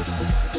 Música